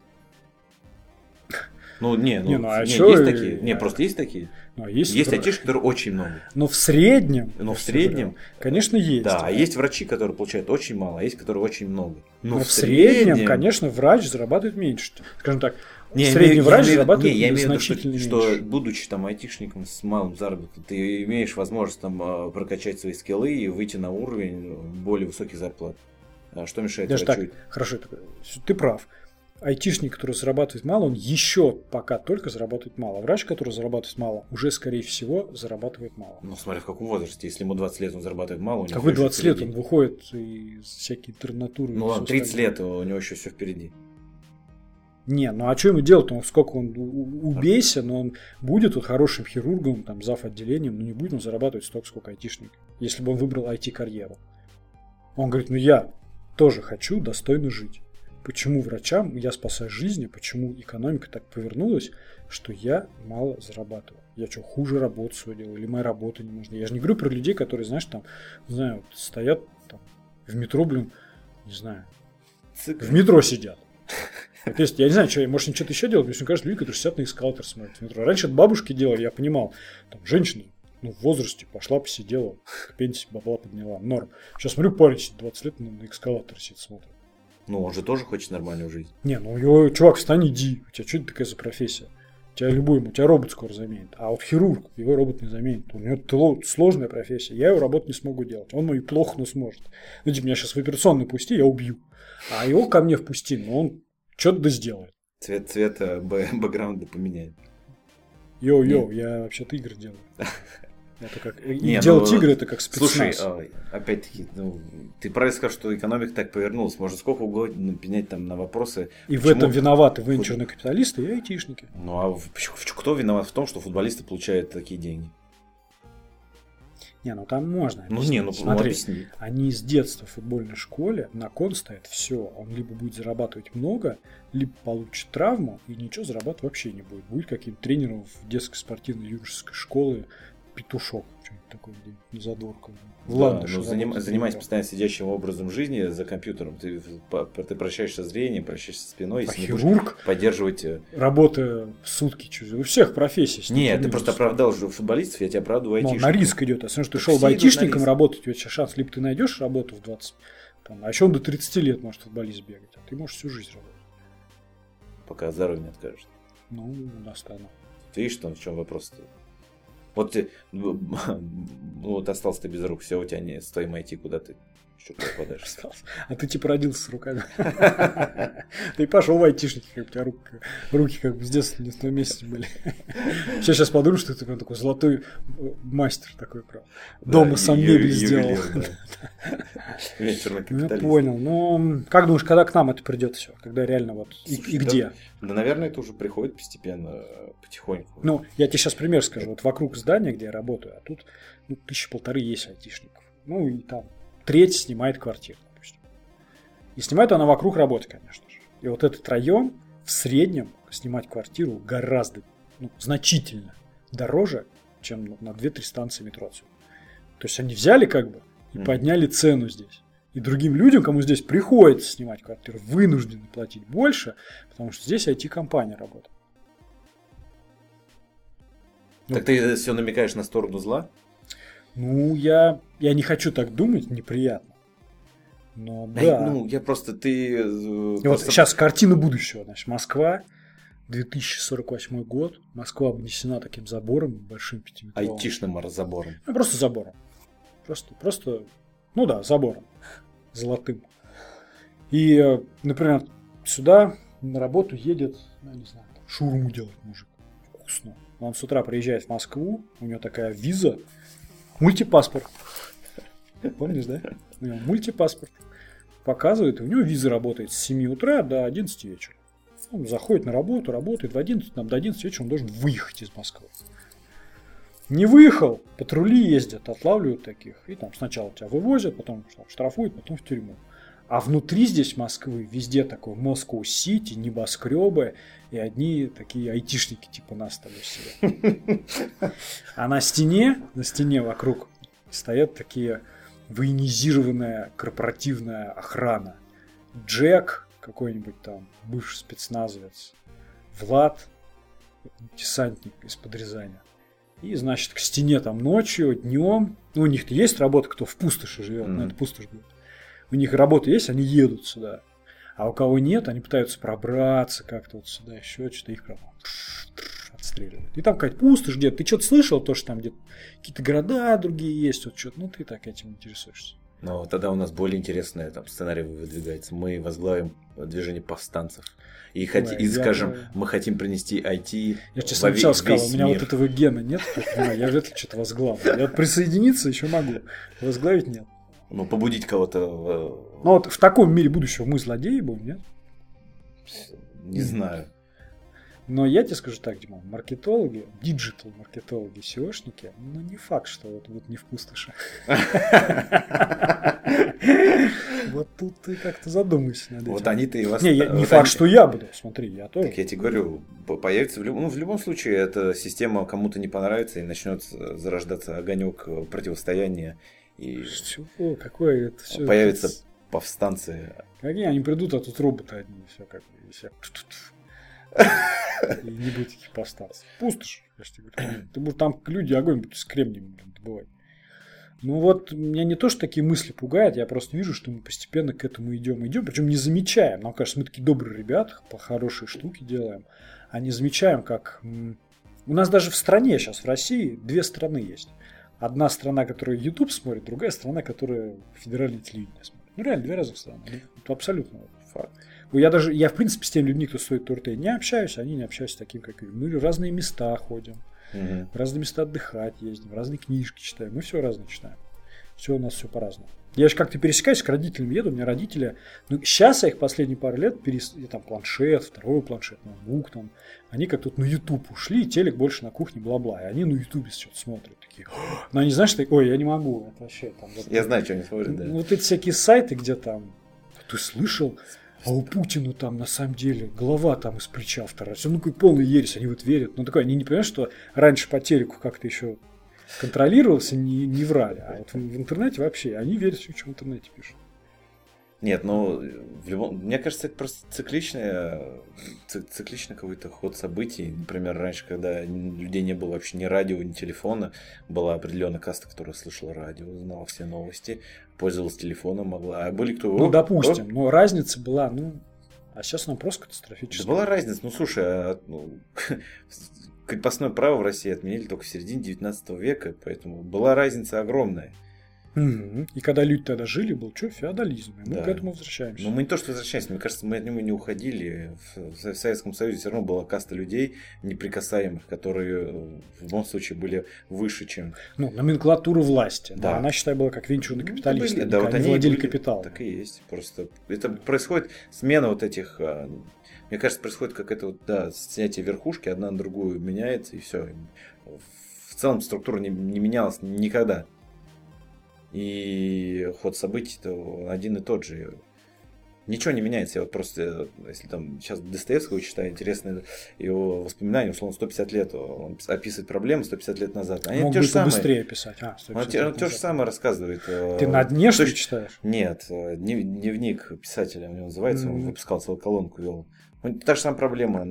Ну, не, ну,
Не, ну, а
не,
чё
есть такие. Не, просто есть такие.
Ну, а есть,
Есть
которые-
которые очень много.
Но в среднем.
Но
я
в среднем,
Конечно, есть.
Да, а есть врачи, которые получают очень мало, а есть, которые очень много.
Но, в среднем, конечно, врач зарабатывает меньше. Скажем так,
Не, я
средний
имею-
врач
я
зарабатывает
не, я имею в виду, что,
значительно
что,
меньше.
будучи там айтишником с малым заработком, ты имеешь возможность там а, прокачать свои скиллы и выйти на уровень более высоких зарплат. А Что мешает
Даже так,
врачу?
хорошо, ты- ты прав. Айтишник, который зарабатывает мало, он еще пока только зарабатывает мало. Врач, который зарабатывает мало, уже, скорее всего, зарабатывает мало.
Ну, смотри, в каком возрасте. Если ему 20 лет, он зарабатывает мало, у него
Какой
еще
20 лет? Он выходит из всякие интернатуры. и
Ну, ладно,
всё
30
остальное.
лет, у него еще все впереди.
Не, ну а что ему делать? Он сколько он убейся, но он будет вот хорошим хирургом, там, зав. отделением, но не будет он зарабатывать столько, сколько айтишник, если бы он выбрал IT-карьеру. Он говорит, ну я тоже хочу достойно жить. Почему врачам я спасаю жизни, почему экономика так повернулась, что я мало зарабатываю? Я что, хуже работу свою делаю, или моя работа не нужна? Я же не говорю про людей, которые, знаешь, там, не знаю, вот стоят там, в метро, блин, не знаю,
Цикл.
в метро сидят. Вот если, я не знаю, что, может, они что-то еще делают, мне кажется, люди, которые сидят на эскалатор смотрят в метро. Раньше это бабушки делали, я понимал. Там женщина, ну, в возрасте пошла, посидела, к пенсии бабла подняла. Норм. Сейчас смотрю, парень сидит 20 лет на, на эскалаторе сидит, смотрит.
Ну, он же тоже хочет нормальную жизнь.
Не, ну, его, чувак, встань, иди. У тебя что это такая за профессия? У тебя любой, у тебя робот скоро заменит. А вот хирург, его робот не заменит. У него сложная профессия. Я его работу не смогу делать. Он мой плохо, но сможет. Ну, типа, меня сейчас в операционную пусти, я убью. А его ко мне впусти, но он что-то да сделает.
Цвет цвета бэкграунда поменяет.
Йоу-йоу, я вообще-то игры делаю. [laughs] Это как...
Не,
делать
ну,
игры это как
Слушай,
спецназ.
а, опять-таки, ну, ты правильно сказал, что экономика так повернулась. Можно сколько угодно пенять там на вопросы.
и в
почему-
этом виноваты венчурные капиталисты и айтишники.
Ну, а в- кто виноват в том, что футболисты получают такие деньги?
Не, ну там можно.
Ну,
объяснить.
не, ну, ну,
Смотри,
объясни.
они с детства в футбольной школе, на кон стоит все. Он либо будет зарабатывать много, либо получит травму, и ничего зарабатывать вообще не будет. Будет каким-то тренером в детской спортивной юношеской школе петушок. Где-нибудь на задворках. В
Да,
ландыше
ну, заним- занимаясь постоянно сидящим образом жизни за компьютером, ты, ты прощаешься зрением, прощаешься спиной,
А
если
хирург,
поддерживать... э,
работая сутки чужие. У всех профессий.
Нет, ты просто оправдал же футболистов, я тебя оправдываю
Ну,
айтишников.
на риск идет. Если что ты шел айтишником работать, у тебя сейчас шанс, либо ты найдешь работу в 20, там, а еще он до 30 лет может футболист бегать, а ты можешь всю жизнь работать.
Пока здоровье не откажешь.
Ну, достану.
Ты видишь, что, в чем вопрос-то? Вот ты, [laughs] ну, вот остался ты без рук, все, у тебя не с твоим IT, куда ты еще попадаешь.
Остался. А ты типа родился с руками. [laughs] Ты пошел в айтишники, как у тебя руки, руки как бы с детства не в том месте были. Сейчас сейчас подумаю, что ты прям такой золотой э, мастер такой прям. Дома сам мебель сделал. [laughs] Ну, я понял. Ну, как думаешь, когда к нам это придет все? Когда реально вот и, где?
Да, наверное, это уже приходит постепенно, потихоньку.
Ну, я тебе сейчас пример скажу. Вот вокруг здания, где я работаю, а тут ну, тысячи полторы есть айтишников. Ну, и там треть снимает квартиру, допустим. И снимает она вокруг работы, конечно же. И вот этот район в среднем снимать квартиру гораздо, ну, значительно дороже, чем ну, на 2-3 станции метро отсюда. То есть они взяли как бы и
Мгм.
подняли цену здесь. И другим людям, кому здесь приходится снимать квартиру, вынуждены платить больше, потому что здесь IT-компания работает.
Так ты все намекаешь на сторону зла?
Ну, я, я не хочу так думать, неприятно. Но
Да. Ну, я просто ты. э,
И вот
просто-
сейчас картина будущего. Значит, Москва, 2048 год. Москва обнесена таким забором большим пятиметровым.
айтишным забором.
Ну, просто забором. Просто, просто, ну да, забором. Золотым. И, э, например, сюда на работу едет, ну, не знаю, шурму делать мужик. Вкусно. Он с утра приезжает в Москву, у него такая виза, мультипаспорт. Помнишь, да? У него мультипаспорт. Показывает, у него виза работает с 7 утра до 11 вечера. Он заходит на работу, работает в 11, там, до 11 вечера он должен выехать из Москвы. Не выехал, патрули ездят, отлавливают таких. И там сначала тебя вывозят, потом штрафуют, потом в тюрьму. А внутри здесь Москвы везде такой Москва-Сити, небоскребы и одни такие айтишники типа нас там сидят. А на стене, на стене вокруг стоят такие военизированная корпоративная охрана. Джек какой-нибудь там, бывший спецназовец, Влад, десантник из-под Рязани. И, значит, к стене там ночью, днем. Ну, у них-то есть работа, кто в пустоши живет,
Мгм.
но это пустошь будет. У них работа есть, они едут сюда. А у кого нет, они пытаются пробраться как-то вот сюда, еще что-то их прям отстреливают. И там какая-то пустошь где-то. Ты что-то слышал, то, что там где-то какие-то города другие есть, вот что-то. Ну, ты так этим интересуешься.
Но тогда у нас более интересный там, сценарий выдвигается. Мы возглавим движение повстанцев. И, хоти-
Ой,
и
я
скажем,
бы-
мы хотим принести IT
Я,
во
честно,
ве-
сначала сказал, у меня
мир.
вот этого гена нет, я я это что-то возглавлю. Я присоединиться еще могу, возглавить нет.
Ну, побудить кого-то,
Ну вот в таком мире будущего мы злодеи будем, нет?
э, не знаю.
Но я тебе скажу так, Дима, маркетологи, диджитал-маркетологи, SEOшники, ну не факт, что вот будут не в пустоши. [laughs] Вот тут ты как-то задумайся над этим.
Вот они-то и вас...
Не, не факт, что я буду, смотри, я тоже.
Так я тебе говорю, по- появится в любом, ну, в любом случае эта система кому-то не понравится и начнет зарождаться огонек э, противостояния и
Чего? Какое это все?
появятся повстанцы.
Какие они придут, а тут роботы одни, все как и все. [laughs] И не будет этих повстанцев. Пустошь, я же тебе говорю. Ты будешь там люди огонь с кремнием добывать. Ну вот, меня не то, что такие мысли пугают, я просто вижу, что мы постепенно к этому идем. Идем, причем не замечаем. Нам кажется, мы такие добрые ребята, по хорошие штуки делаем. А не замечаем, как... У нас даже в стране сейчас, в России, две страны есть. Одна страна, которая YouTube смотрит, другая страна, которая федеральное телевидение смотрит. Ну реально, две разных страны. Это абсолютно факт. Ну, Я даже, я в принципе с теми людьми, кто стоит ТРТ, не общаюсь, они не общаются с таким, как я. Мы в разные места ходим,
Мгм.
в разные места отдыхать ездим, разные книжки читаем. Мы все разное читаем. Все у нас все по-разному. Я же как-то пересекаюсь к родителям, еду, у меня родители, ну, сейчас я их последние пару лет, перес... я там планшет, второй планшет, ноутбук там, они как тут на YouTube ушли, телек больше на кухне, бла-бла, и они на YouTube что-то смотрят, такие, но они, знаешь, так, ой, я не могу, это вообще там... вот-
Я знаю, что они смотрят, да.
ну, Вот эти всякие сайты, где там, ты слышал, а у Путина там на самом деле голова там из плеча вторая. Всё, Ну, какой полный ересь, они вот верят. Ну, такое, они не понимают, что раньше по телеку как-то еще контролировался, не, не врали. А вот в, в интернете вообще, они верят, что в интернете пишут.
Нет, ну, в любом... мне кажется, это просто цикличный, ци- цикличный какой-то ход событий. Например, раньше, когда людей не было вообще ни радио, ни телефона, была определенная каста, которая слышала радио, знала все новости, пользовалась телефоном, могла. А были кто...
Ну,
«О,
допустим, но разница была, ну, а сейчас она просто
Да
катастрофическая.
была разница. Ну, слушай, а, ну, [laughs] крепостное право в России отменили только в середине 19 века, поэтому была разница огромная.
Мгм. И когда люди тогда жили, был что, феодализм. И мы
Да.
к этому возвращаемся.
Но мы не то, что возвращаемся, мне кажется, мы от него не уходили. В, Советском Союзе все равно была каста людей неприкасаемых, которые э, в любом случае были выше, чем...
Ну, номенклатура власти.
Да.
Да. Она, считай, была как венчурный
Ну,
капиталист.
были,
они,
да, вот
они владели
были.
капиталом.
Так и есть. Просто это происходит смена вот этих... а, Мне кажется, происходит как это вот, да, снятие верхушки, одна на другую меняется, и все. В целом структура не, не менялась никогда. И ход событий-то один и тот же. Ничего не меняется. Я вот просто, если там сейчас Достоевского читаю, интересно его воспоминания, условно, 150 лет, он описывает проблемы 150 лет назад. Они
Мог
те
бы
же самые.
быстрее писать. А,
Он
150
те, он те же самое рассказывает. э,
Ты на дне, что ли, читаешь?
Нет, э, днев- дневник писателя у него называется, он
Мгм.
выпускал целую колонку, вел. Он- Та же самая проблема.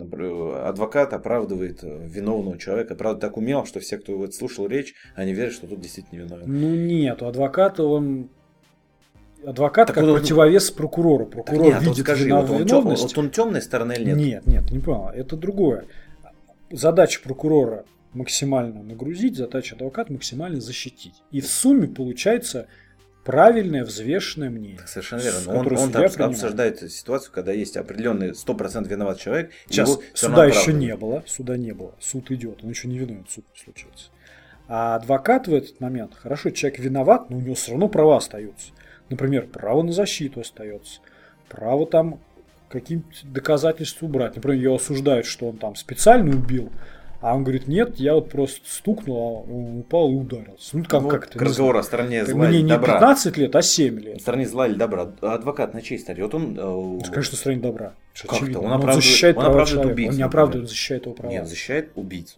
Адвокат оправдывает э, виновного человека. Правда, так умел, что все, кто вот слушал речь, они верят, что тут действительно виновен.
Ну нет, у адвоката он... Адвокат
Так
как
он-
противовес прокурору.
Так
Прокурор
нет, вот
видит
скажи, вот он,
виновность.
вот он темная сторона или нет?
Нет, нет, не понял. Это другое. Задача прокурора максимально нагрузить, задача адвоката максимально защитить. И в сумме получается правильное, взвешенное мнение.
Так совершенно верно. Но Он, он там
принимает.
обсуждает ситуацию, когда есть определенный 100% виноват человек,
Сейчас
его
суда еще не было, суда не было, суд идет, он еще не виновен, суд не случился. А адвокат в этот момент, хорошо, человек виноват, но у него все равно права остаются. Например, право на защиту остается, право там каким-то доказательства убрать. Например, его осуждают, что он там специально убил, а он говорит, нет, я вот просто стукнул, а он упал и ударился. Ну, как,
Ну,
как это?
к разговору о стороне зла
Мне не
добра.
15 лет, а 7 лет.
Стороне зла или добра. Адвокат на чьей стороне? Вот он... э,
конечно, стране добра.
Как-то? Он
Но
оправдывает-
защищает
он
права человека.
убийцу,
он не оправдывает, он защищает его права.
Нет, защищает убийцу.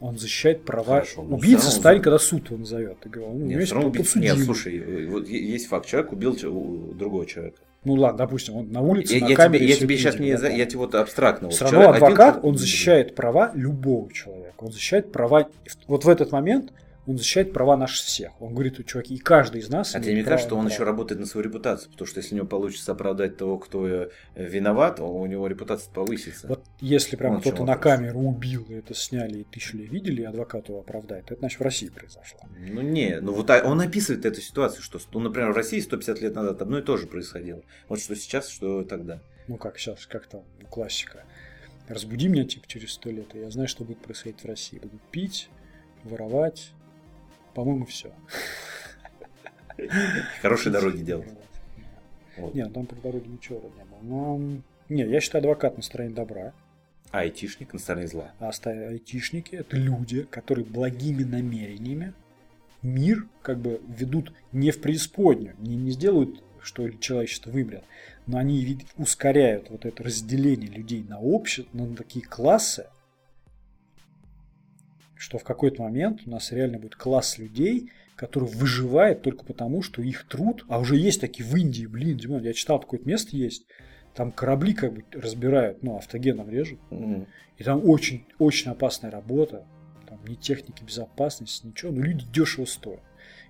Он защищает права.
Хорошо,
Убийца станет, когда суд его назовет. Ты говорил, ну,
Нет, всё равно убийца-. Нет, слушай, вот есть факт. Человек убил другого человека.
Ну ладно, допустим, он на улице,
Я,
на
я
камере.
тебе, я тебе сейчас не... за-. Я тебе вот абстрактно. вот
Все равно
человек один-
адвокат, он защищает права любого человека. Он защищает права... Вот в этот момент он защищает права наших всех. Он говорит, чуваки, и каждый из нас...
А тебе не кажется, что он еще работает на свою репутацию? Потому что если у него получится оправдать того, кто э, виноват, у него репутация повысится.
Вот если прям
Вот
кто-то на камеру убил, и это сняли, и тысячи людей видели, и адвокат его оправдает, это значит в России произошло.
Ну не, ну вот а- он описывает эту ситуацию, что, ну, например, в России 150 лет назад одно и то же происходило. Вот что сейчас, что тогда.
Ну как сейчас, как там, классика. Разбуди меня типа через сто лет, и я знаю, что будет происходить в России. Будут пить, воровать, по-моему, все.
Хорошие дороги делать. Вот.
Нет, там про дороги ничего не было. Но, не, я считаю адвокат на стороне добра.
А айтишник на стороне зла.
А айтишники – это люди, которые благими намерениями мир как бы ведут не в преисподнюю, не, не сделают, что человечество вымрет, но они ускоряют вот это разделение людей на общество, на такие классы, что в какой-то момент у нас реально будет класс людей, который выживает только потому, что их труд, а уже есть такие в Индии, блин, Димон, я читал, такое место есть, там корабли как бы разбирают, ну, автогеном режут,
М.
и там очень, очень опасная работа. Там ни техники безопасности, ничего. Но люди дешево стоят.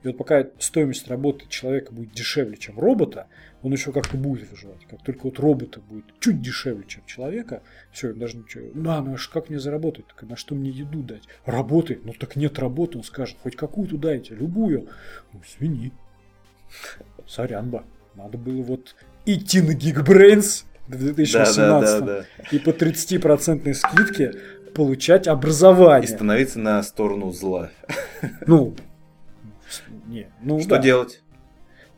И вот пока стоимость работы человека будет дешевле, чем робота, он еще как-то будет выживать. Как только вот робота будет чуть дешевле, чем человека, все, даже ничего. Да, ну а ж как мне заработать? Так на что мне еду дать? Работает. Ну так нет работы, он скажет. Хоть какую-то дайте, любую. Ну, свини. Сорян бы. Надо было вот идти на Geekbrains в 2018
Да, да, да, да.
и по 30% скидке получать образование.
И становиться на сторону зла.
Ну, не, ну
Что
да.
делать?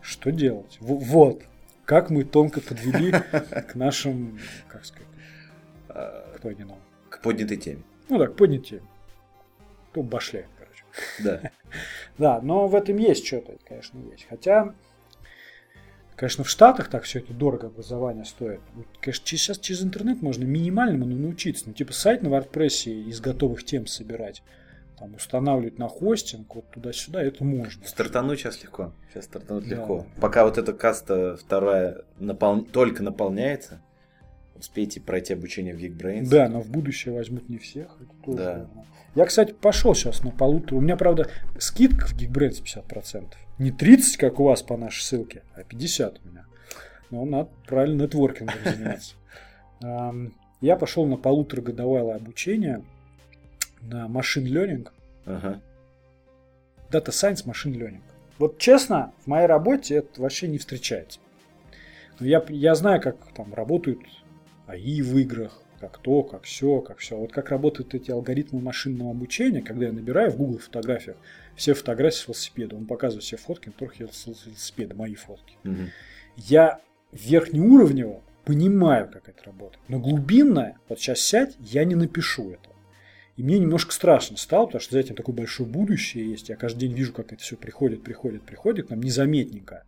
Что делать? В- вот. Как мы тонко подвели к нашим, как сказать, кто они нам?
К поднятой теме.
Ну так, подняти. То башляем, короче.
Да. [laughs]
Да, но в этом есть что-то, конечно, есть. Хотя, конечно, в Штатах так все это дорого образование стоит. Конечно, сейчас через интернет можно минимальному ну, научиться. Ну, типа сайт на WordPress из готовых тем собирать. Там устанавливать на хостинг, вот туда-сюда, это можно.
Стартануть сейчас легко. Сейчас стартануть
Да.
легко. Пока вот эта каста вторая напол- только наполняется, успейте пройти обучение в Geekbrains.
Да, но в будущее возьмут не всех. это тоже
Да.
Я, кстати, пошел сейчас на полутора. У меня, правда, скидка в Geekbrains 50%. Не 30, как у вас по нашей ссылке, а 50 у меня. Но надо правильно нетворкингом заниматься. [laughs] Я пошел на полуторагодовое обучение на машин learning,
Ага.
Data Science Machine Learning. Вот честно, в моей работе это вообще не встречается. Но я, я знаю, как там работают АИ в играх, как то, как все, как все. Вот как работают эти алгоритмы машинного обучения, когда я набираю в Google фотографиях все фотографии с велосипеда, он показывает все фотки, на которых я с велосипеда, мои фотки.
Мгм.
Я верхнеуровнево понимаю, как это работает. Но глубинное, вот сейчас сядь, я не напишу это. И мне немножко страшно стало, потому что за этим такое большое будущее есть. Я каждый день вижу, как это все приходит, приходит, приходит, нам незаметненько.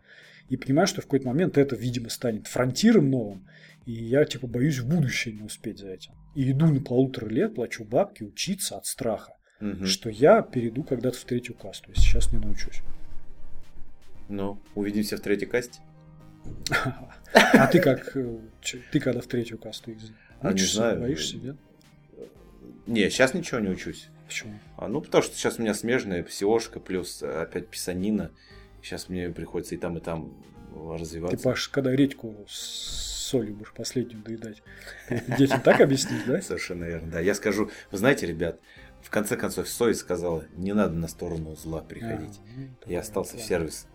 И понимаю, что в какой-то момент это, видимо, станет фронтиром новым. И я, типа, боюсь в будущее не успеть за этим. И иду на полутора лет, плачу бабки, учиться от страха,
Мгм.
что я перейду когда-то в третью касту, если сейчас не научусь.
Ну, увидимся в третьей касте. [laughs]
А ты как, э, ты когда в третью касту
А, не
учишься,
знаю.
боишься, нет?
Не, сейчас ничего не учусь.
Почему?
А, ну, потому что сейчас у меня смежная SEOшка плюс э, опять писанина. Сейчас мне приходится и там, и там
Ты,
развиваться.
Паш, когда редьку с солью будешь последнюю доедать, ты детям так объяснишь, да?
Совершенно верно. Да, я скажу, вы знаете, ребят, в конце концов, совесть сказала, не надо на сторону зла приходить.
А, ну,
Я остался в сервис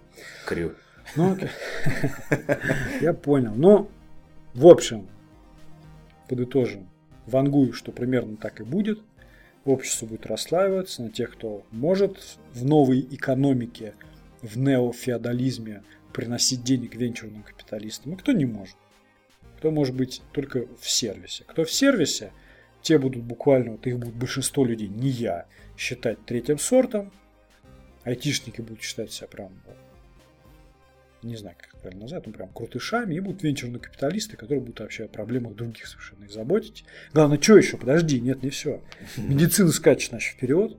крю.
Ну. [laughs] Я понял. Ну, в общем, подытожим. Вангую, что примерно так и будет. Общество будет расслаиваться на тех, кто может в новой экономике, в неофеодализме приносить денег венчурным капиталистам, и кто не может. Кто может быть только в сервисе. Кто в сервисе, те будут буквально, вот их будет большинство людей, не я, считать третьим сортом. Айтишники будут считать себя прям не знаю, как это правильно назвать, ну, прям крутышами, и будут венчурные капиталисты, которые будут вообще о проблемах других совершенно их заботить. Главное, что еще? Подожди, нет, не все. Медицина скачет, значит, вперед.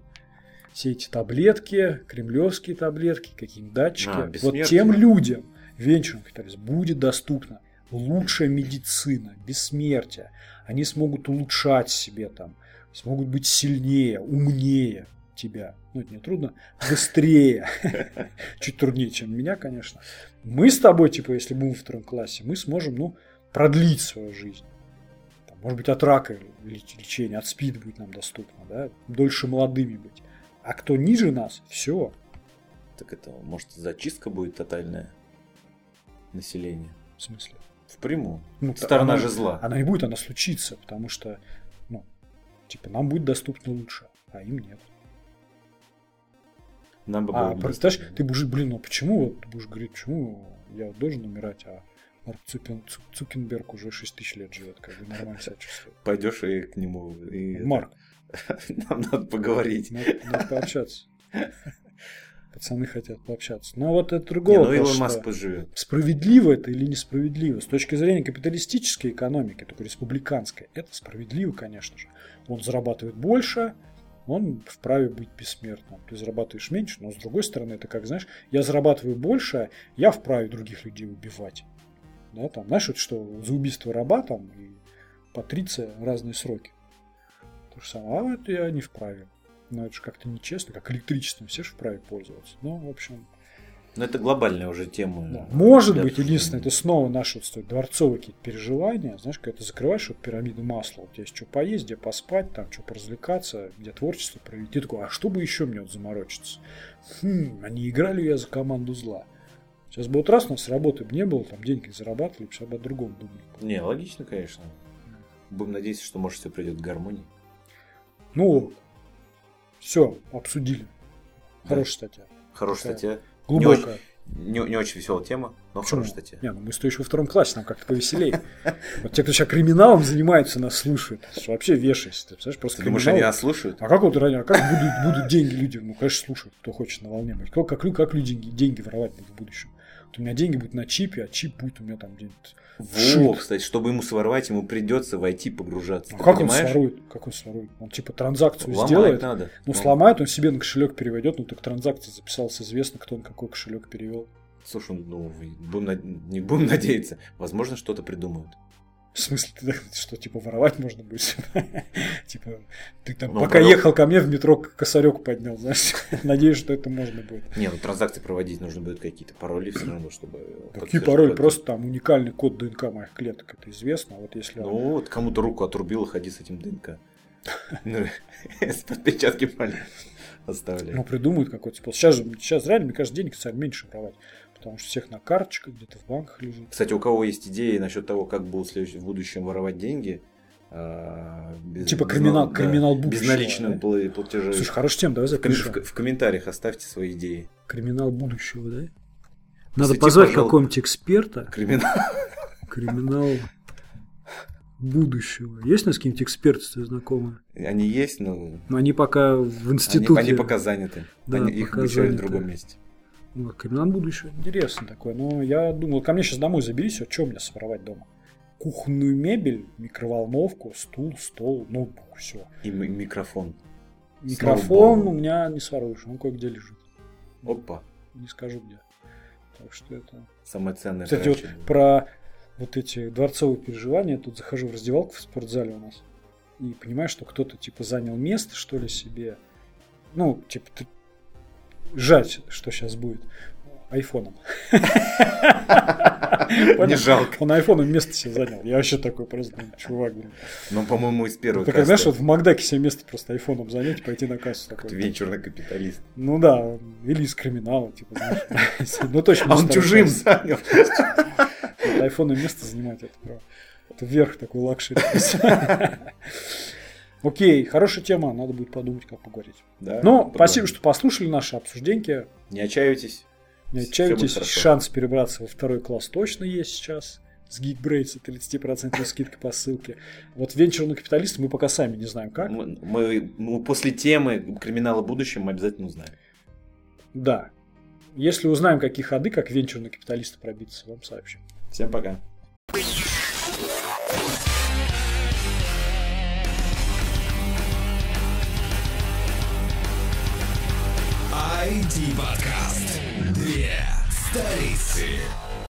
Все эти таблетки, кремлевские таблетки, какие-нибудь датчики.
А,
вот тем людям, венчурным капиталистам, будет доступна лучшая медицина, бессмертие. Они смогут улучшать себе там, смогут быть сильнее, умнее. Тебя, ну это не трудно, быстрее, [laughs] чуть труднее, чем меня, конечно, мы с тобой, типа, если будем в втором классе, мы сможем, ну, продлить свою жизнь. Там, может быть, от рака лечения, от СПИДа будет нам доступно, да, дольше молодыми быть. А кто ниже нас, все.
Так это, может, зачистка будет тотальная населения?
В смысле?
В прямом.
Ну,
Сторона
она-
же зла.
Она и будет, она случится, потому что, ну, типа, нам будет доступно лучше, а им нет.
Нам бы
А,
доступно.
ты будешь, блин, ну почему, вот, ты будешь говорить, почему я должен умирать, а Марк Цукин- Цу- Цукенберг уже 6 тысяч лет живет, как бы нормально себя чувствует.
Пойдешь и к нему. и
Марк, [laughs]
Нам надо поговорить.
надо, надо пообщаться. [laughs] Пацаны хотят пообщаться. Но вот это
Не,
другое.
ну
вопрос,
Илон Маск поживет.
Справедливо это или несправедливо? С точки зрения капиталистической экономики, только республиканской, это справедливо, конечно же. Он зарабатывает больше, он вправе быть бессмертным. Ты зарабатываешь меньше, но с другой стороны, это как, знаешь, я зарабатываю больше, я вправе других людей убивать. Да, там, знаешь, вот что за убийство раба там и патриция разные сроки. То же самое, а это я не вправе. Но это же как-то нечестно, как электричеством, все же вправе пользоваться. Ну, в общем,
Но это глобальная уже тема.
да. Может быть,
обсуждения.
единственное, это снова наши вот дворцовые какие-то переживания. Знаешь, когда ты закрываешь вот пирамиду масла, у тебя есть что поесть, где поспать, там что поразвлекаться, где творчество проявить. Ты такой, а что бы еще мне вот заморочиться? Хм, а не играли ли я за команду зла? Сейчас бы вот раз у нас работы бы не было, там деньги зарабатывали, сейчас бы о другом думали.
Не, логично, конечно. Будем надеяться, что, может, все придет к гармонии.
Ну, все, обсудили. Хорошая статья.
Хорошая статья.
Глубокая.
Не, не очень веселая тема, но
Почему?
хорошая статья.
Не, ну мы с еще во втором классе, нам как-то повеселее. Вот те, кто сейчас криминалом занимаются, нас слушают. Вообще вешайся. Ты представляешь, просто
думаешь, они нас слушают?
А как вот ранее, а как будут, будут деньги людям? Ну, конечно, слушают, кто хочет на волне быть. Как, как, как люди деньги, деньги воровать будут в будущем? Вот у меня деньги будут на чипе, а чип будет у меня там где-нибудь.
Во, кстати, чтобы ему своровать, ему придется в IT погружаться.
А как он
понимаешь?
сворует? Как он сворует? Он типа транзакцию
Ломать
сделает,
надо.
ну
Ну,
сломает, он себе на кошелек переведет, ну так транзакция записалась, известно, кто на какой кошелек перевел.
Слушай, ну, будем не будем [laughs] надеяться. Возможно, что-то придумают.
В смысле, ты, что, типа, воровать можно будет? [laughs] Типа, ты там,
Ну,
пока
провел-
ехал ко мне в метро, косарек поднял, знаешь, [laughs] надеюсь, что это можно будет.
Не, ну транзакции проводить нужно будет какие-то пароли все равно, чтобы...
Какие пароли? Просто там уникальный код ДНК моих клеток, это известно. Вот если он-
Ну, вот кому-то руку отрубил, ходи с этим ДНК. [laughs] Ну, С подпечатки пальцев оставляй.
Ну, придумают какой-то способ. Сейчас, сейчас реально, мне кажется, денег стали меньше воровать. Потому что всех на карточках, где-то в банках лежит.
Кстати, у кого есть идеи насчет того, как будут в, в будущем воровать деньги? а, без-
Типа
без
криминал-
нал-
криминал
без
будущего,
наличных
да?
пла- платежей.
Слушай, хорошая тема, давай
в, ком- в
запишем.
ко- в комментариях оставьте свои идеи.
Криминал будущего, да? Надо
Посвяти,
позвать
пожалуйста.
какого-нибудь эксперта.
Криминал.
Криминал будущего. Есть у нас какие-нибудь эксперты, знакомые?
Они есть, но
Но они пока в
они,
институте.
они пока заняты.
Да,
Они- их
пока
обучают в другом месте.
Ну, криминал будущего. Интересно такое. Но я думал, ко мне сейчас домой заберись, а что мне своровать дома? Кухонную мебель, микроволновку, стул, стол, ноутбук, все.
И микрофон.
Микрофон
Слава
у меня не своруешь, он кое-где лежит.
Опа.
Не скажу где. Так что это...
Самое ценное.
Кстати, вот про вот эти дворцовые переживания, тут захожу в раздевалку в спортзале у нас и понимаю, что кто-то типа занял место, что ли, себе. Ну, типа, ты... жать, что сейчас будет. Айфоном. [laughs]
Не жалко.
Он айфоном место себе занял. Я вообще такой просто, ну, чувак.
Но, по-моему, из первого
Ты как знаешь, вот в Макдаке себе место просто айфоном занять и пойти на кассу такой.
венчурный капиталист.
Ну да, или из криминала, типа, знаешь. [laughs] Ну точно.
А он чужим занял.
Айфоном место занимать, это прям. Это верх такой luxury. [laughs] Окей, хорошая тема, надо будет подумать, как поговорить.
Да,
Ну, спасибо, что послушали наши обсуждения.
Не отчаивайтесь.
Не отчаивайтесь, шанс перебраться во второй класс точно есть сейчас. С Geekbrains 30% скидка по ссылке. Вот венчурный капиталист мы пока сами не знаем как.
Мы, мы- мы после темы криминала будущего мы обязательно узнаем.
Да. Если узнаем, какие ходы, как венчурный капиталист пробиться, вам сообщим.
Всем пока.
IT-подкаст. Две столицы.